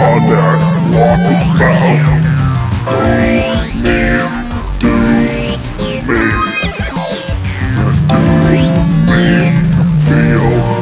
on that walkabout. Do me, do me, do me, feel.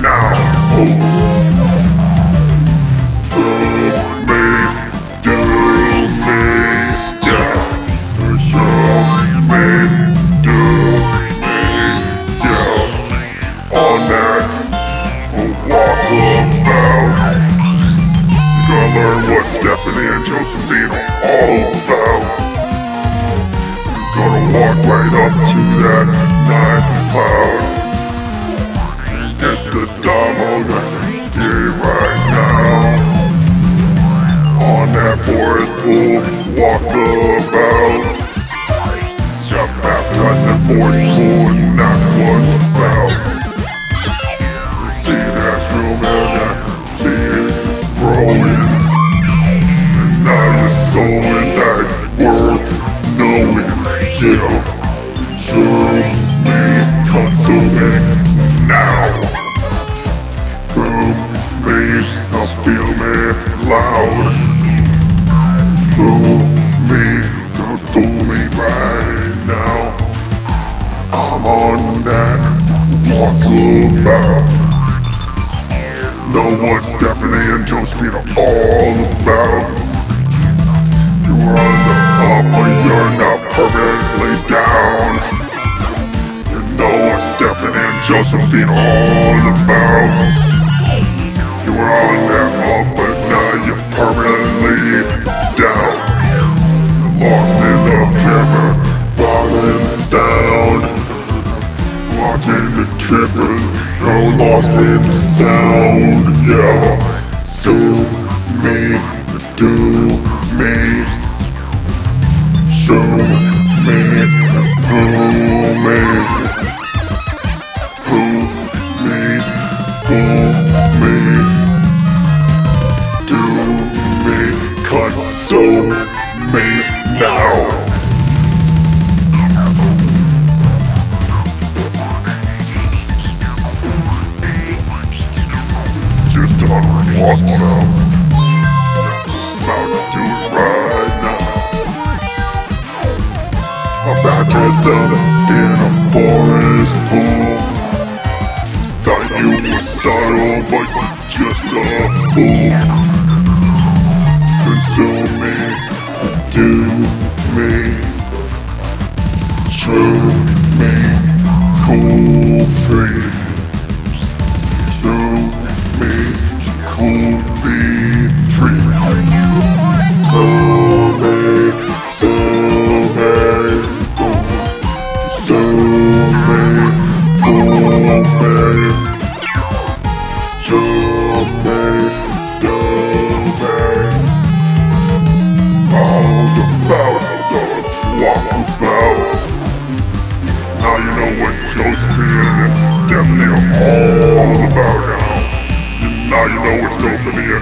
now. Pool, walkabout. Got baptized in forest pool and Fool me, don't fool me right now. I'm on that walkabout. Know what Stephanie and Josephine are all about. You are on the up, but you're not permanently down. You know what Stephanie and Josephine are all about. You are on that up, you're permanently down. Lost in the tripper, violent sound. Watching the tripper, you're lost in the sound. Yeah, sue me, do me, show me, who me, a fool. Consume me, do me, true me, cool free.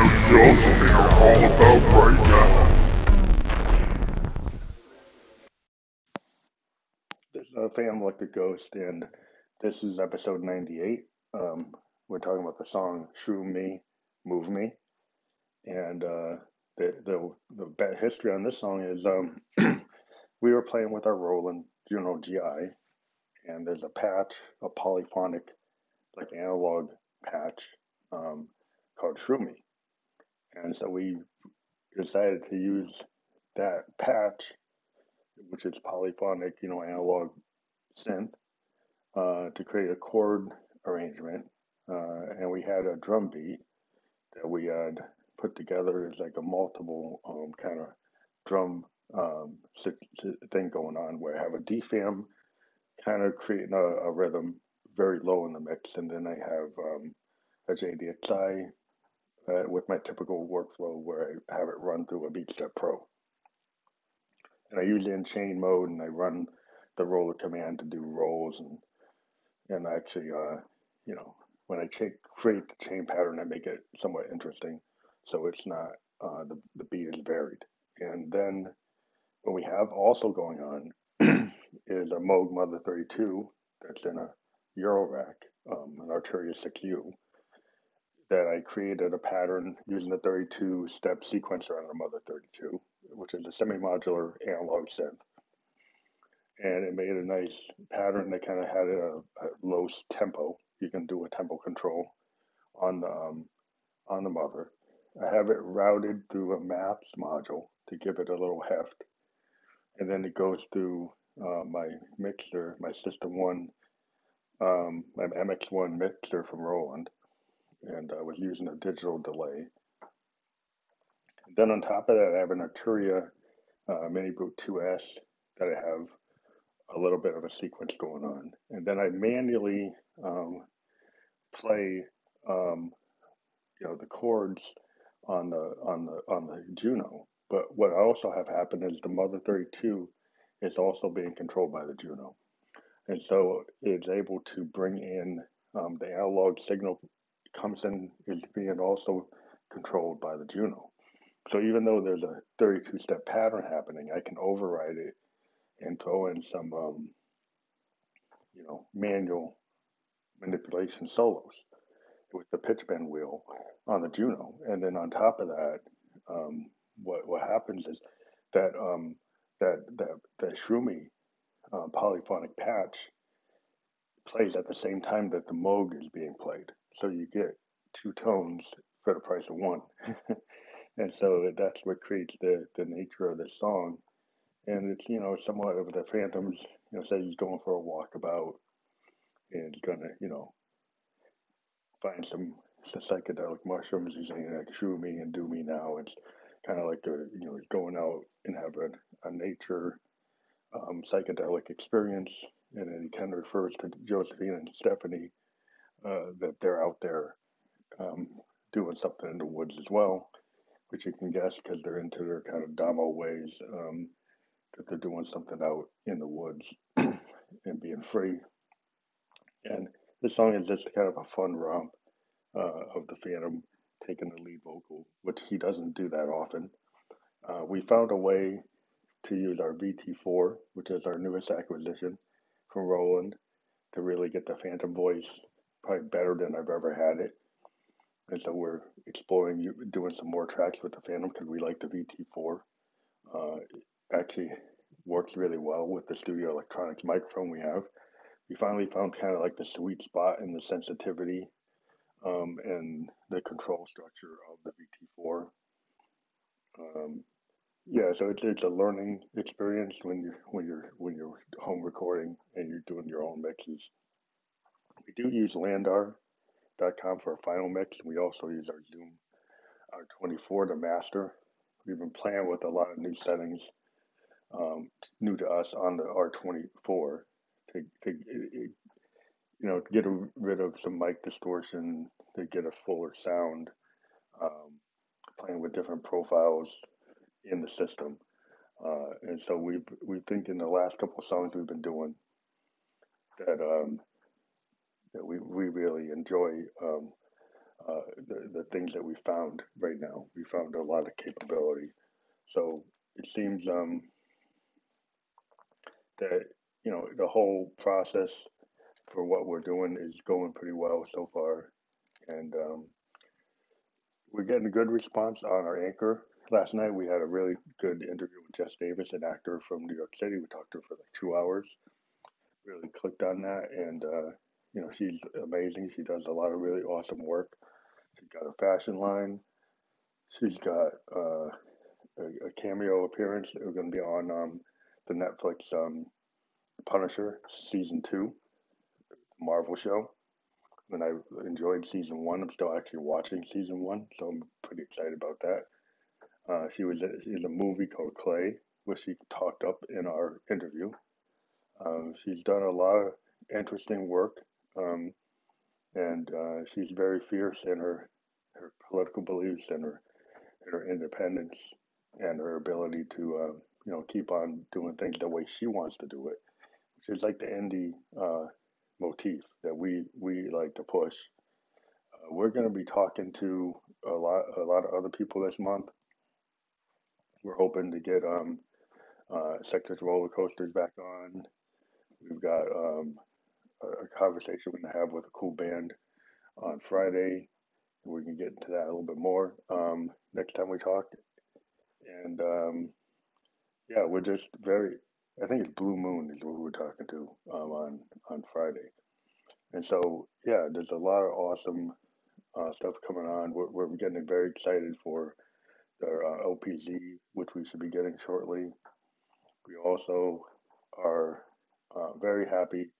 Stephanie and Josephine are all about right now. This is a fan like a ghost, and this is episode 98. Um, we're talking about the song "Shrew Me, Move Me," and uh, the the the history on this song is um, we were playing with our Roland Juno-Gi, and there's a patch, a polyphonic, like analog patch, um, called "Shrew Me," and so we decided to use that patch, which is polyphonic, you know, analog synth, uh, to create a chord arrangement. Uh, and we had a drum beat that we had put together as like a multiple um, kind of drum um, thing going on where I have a DFAM kind of creating a, a rhythm very low in the mix, and then I have um, a JDXI uh, with my typical workflow where I have it run through a BeatStep Pro. And I it in chain mode, and I run the roller command to do rolls, and and actually, uh, you know, when I create the chain pattern, I make it somewhat interesting, so it's not uh, the the beat is varied. And then what we have also going on is a Moog Mother 32 that's in a Eurorack, um, an Arturia 6U, that I created a pattern using the 32 step sequencer on the Mother 32, which is a semi modular analog synth. And it made a nice pattern that kind of had a, a, low tempo. You can do a tempo control on the um, on the Mother. I have it routed through a Maths module to give it a little heft, and then it goes through uh, my mixer, my System One, um, my MX1 mixer from Roland, and I was using a digital delay. And then on top of that, I have an Arturia uh, Mini Brute 2S that I have a little bit of a sequence going on, and then I manually um, play, um, you know, the chords on the on the on the Juno. But what I also have happen is the Mother 32 is also being controlled by the Juno. And so it's able to bring in um, the analog signal comes in is being also controlled by the Juno. So even though there's a 32 step pattern happening, I can override it and throw in some, um, you know, manual manipulation solos with the pitch bend wheel on the Juno. And then on top of that, um, what what happens is that um, that that that Shroomy uh, polyphonic patch plays at the same time that the Moog is being played. So you get two tones for the price of one. and so that's what creates the, the nature of the song. And it's, you know, somewhat of the Phantoms, you know, say he's going for a walkabout and he's to, you know, find some, some psychedelic mushrooms. He's saying, like, shoo me and do me now. It's kind of like, a, you know, he's going out and have a, a nature um, psychedelic experience. And then he kind of refers to Josephine and Stephanie uh, that they're out there um, doing something in the woods as well, which you can guess because they're into their kind of damo ways um, that they're doing something out in the woods and being free. And this song is just kind of a fun romp uh, of the Phantom taking the lead vocal, which he doesn't do that often. Uh, we found a way to use our VT4, which is our newest acquisition from Roland, to really get the Phantom voice probably better than I've ever had it. And so we're exploring doing some more tracks with the Phantom because we like the VT4. Uh, actually works really well with the Studio Electronics microphone we have. We finally found kind of like the sweet spot in the sensitivity um, and the control structure of the VT4. Um, yeah, so it's it's a learning experience when you when you're when you're home recording and you're doing your own mixes. We do use LANDR.com for our final mix. and We also use our Zoom R24 to master. We've been playing with a lot of new settings, um, new to us on the R24 to, to you know get rid of some mic distortion to get a fuller sound. Um, playing with different profiles in the system. Uh, and so we we think in the last couple of songs we've been doing that um, that we, we really enjoy um, uh, the, the things that we found right now. We found a lot of capability. So it seems um, that you know the whole process for what we're doing is going pretty well so far, and um, we're getting a good response on our anchor last night we had a really good interview with Jess Davis, an actor from New York City. We talked to her for like two hours. Really clicked on that, and uh, you know she's amazing. She does a lot of really awesome work. She's got a fashion line. She's got uh, a, a, cameo appearance. We're going to be on um, the Netflix um, Punisher season two, Marvel show. And I enjoyed season one. I'm still actually watching season one, so I'm pretty excited about that. Uh, she was in a movie called Clay which she talked up in our interview. Um, she's done a lot of interesting work, um, and uh, she's very fierce in her her political beliefs and her her independence and her ability to uh, you know keep on doing things the way she wants to do it, which is like the indie uh, motif that we we like to push. Uh, we're going to be talking to a lot a lot of other people this month. We're hoping to get um, uh, Sectors Roller Coasters back on. We've got um, a conversation we're going to have with a cool band on Friday. We can get into that a little bit more um, next time we talk. And um, yeah, we're just very. I think it's Blue Moon is who we're talking to um, on on Friday. And so yeah, there's a lot of awesome uh, stuff coming on. We're, we're getting very excited for their uh, LPZ, which we should be getting shortly. We also are uh, very happy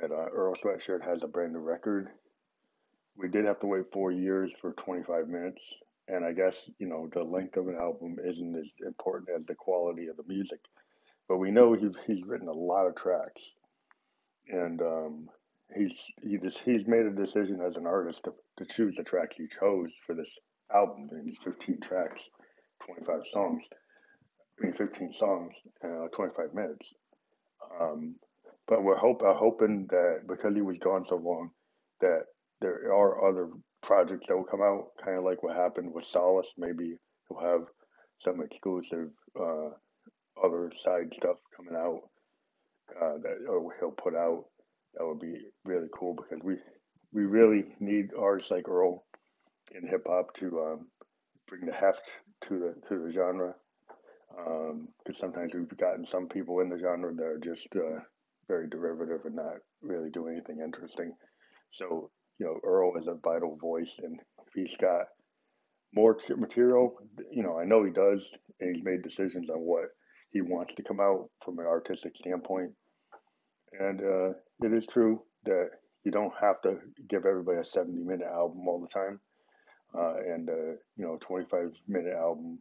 that uh, Earl Sweatshirt has a brand new record. We did have to wait four years for 25 minutes, and I guess you know the length of an album isn't as important as the quality of the music. But we know he's he's written a lot of tracks, and um, he's he just he's made a decision as an artist to, to choose the tracks he chose for this album. And these 15 tracks, 25 songs. I mean, 15 songs, uh, 25 minutes. Um, but we're hope uh, hoping that because he was gone so long, that there are other projects that will come out, kind of like what happened with Solace. Maybe he'll have some exclusive uh, other side stuff coming out uh, that or he'll put out. That would be really cool because we we really need artists like Earl in hip hop to um, bring the heft to the to the genre. Because um, sometimes we've gotten some people in the genre that are just uh, very derivative and not really doing anything interesting. So you know, Earl is a vital voice, and if he's got more material, you know, I know he does, and he's made decisions on what he wants to come out from an artistic standpoint. And uh, it is true that you don't have to give everybody a 70 minute album all the time. Uh, and, uh, you know, 25 minute album,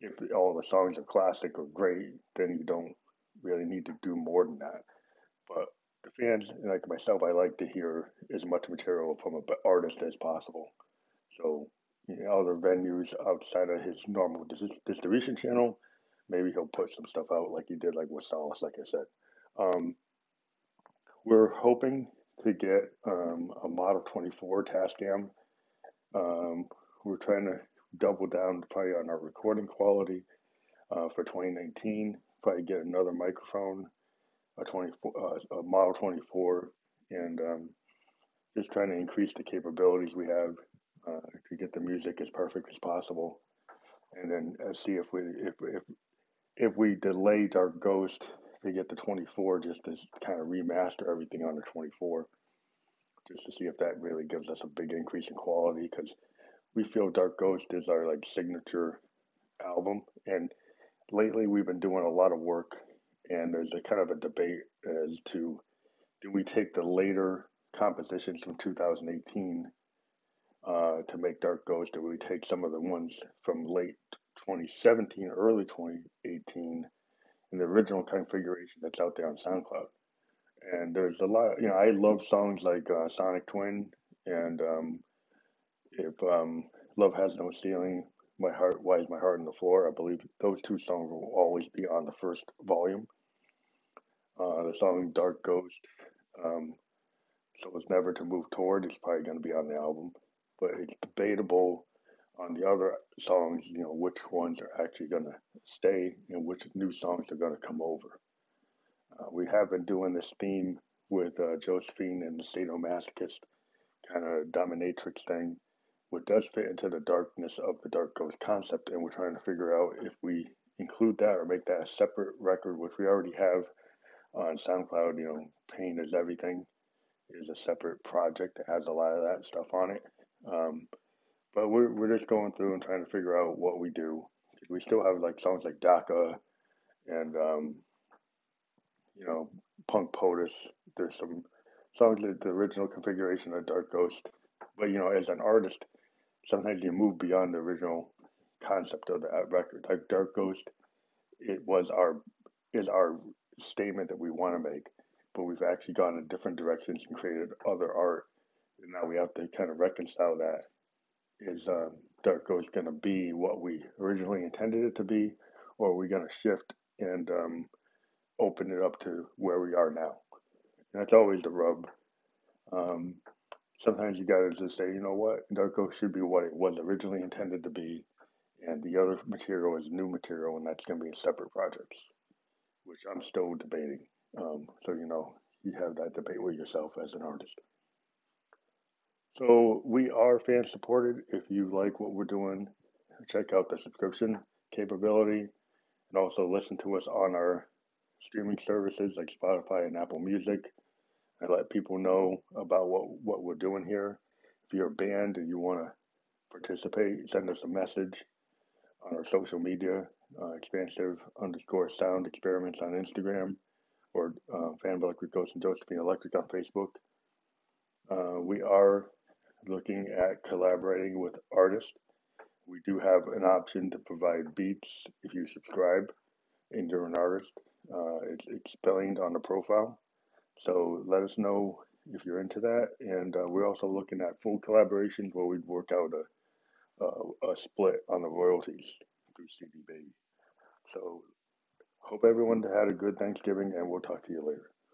if all the songs are classic or great, then you don't really need to do more than that. But the fans, like myself, I like to hear as much material from an artist as possible. So, you know, other venues outside of his normal dis- distribution channel, maybe he'll put some stuff out like he did, like with Solace, like I said. Um, we're hoping to get um, a Model 24 Tascam. Um, we're trying to double down probably on our recording quality uh, for 2019. Probably get another microphone, a 24, uh, a Model 24, and um, just trying to increase the capabilities we have uh, to get the music as perfect as possible, and then uh, see if we if if if we delay Dark Ghost to get the 24 just to kind of remaster everything on the 24 just to see if that really gives us a big increase in quality because we feel Dark Ghost is our like signature album. And lately we've been doing a lot of work and there's a kind of a debate as to do we take the later compositions from 2018 uh, to make Dark Ghost or do we take some of the ones from late 2017 early 2018 in the original configuration that's out there on SoundCloud. And there's a lot, you know, I love songs like uh, Sonic Twin and um, if um, Love Has No Ceiling, My Heart, Why Is My Heart on the Floor. I believe those two songs will always be on the first volume. Uh, the song Dark Ghost, um, So It's Never to Move Toward, It's probably going to be on the album. But it's debatable on the other songs, you know, which ones are actually going to stay and which new songs are going to come over. Uh, we have been doing this theme with uh, Josephine and the sadomasochist kind of dominatrix thing, which does fit into the darkness of the Dark Ghost concept, and we're trying to figure out if we include that or make that a separate record, which we already have on SoundCloud. You know, Pain is Everything is a separate project that has a lot of that stuff on it. Um, but we're we're just going through and trying to figure out what we do. We still have like songs like DACA and um, you know Punk POTUS. There's some songs that the original configuration of Dark Ghost. But you know, as an artist, sometimes you move beyond the original concept of that record. Like Dark Ghost it was our is our statement that we want to make, but we've actually gone in different directions and created other art. And now we have to kind of reconcile that. Is um, Dark Ghost going to be what we originally intended it to be, or are we going to shift and um, open it up to where we are now? And that's always the rub. Um, sometimes you got to just say, you know what, Darko should be what it was originally intended to be, and the other material is new material, and that's going to be separate projects, which I'm still debating. Um, so you know, you have that debate with yourself as an artist. So we are fan supported. If you like what we're doing, check out the subscription capability and also listen to us on our streaming services like Spotify and Apple Music. I let people know about what, what we're doing here. If you're a band and you want to participate, send us a message on our social media, uh, expansive underscore sound experiments on Instagram, or uh, Phantom Electric Ghost and Josephine Electric on Facebook. Uh, we are looking at collaborating with artists. We do have an option to provide beats if you subscribe and you're an artist. Uh, it's explained on the profile. So let us know if you're into that. And uh, we're also looking at full collaborations where we'd work out a, a, a split on the royalties through CD Baby. So hope everyone had a good Thanksgiving, and we'll talk to you later.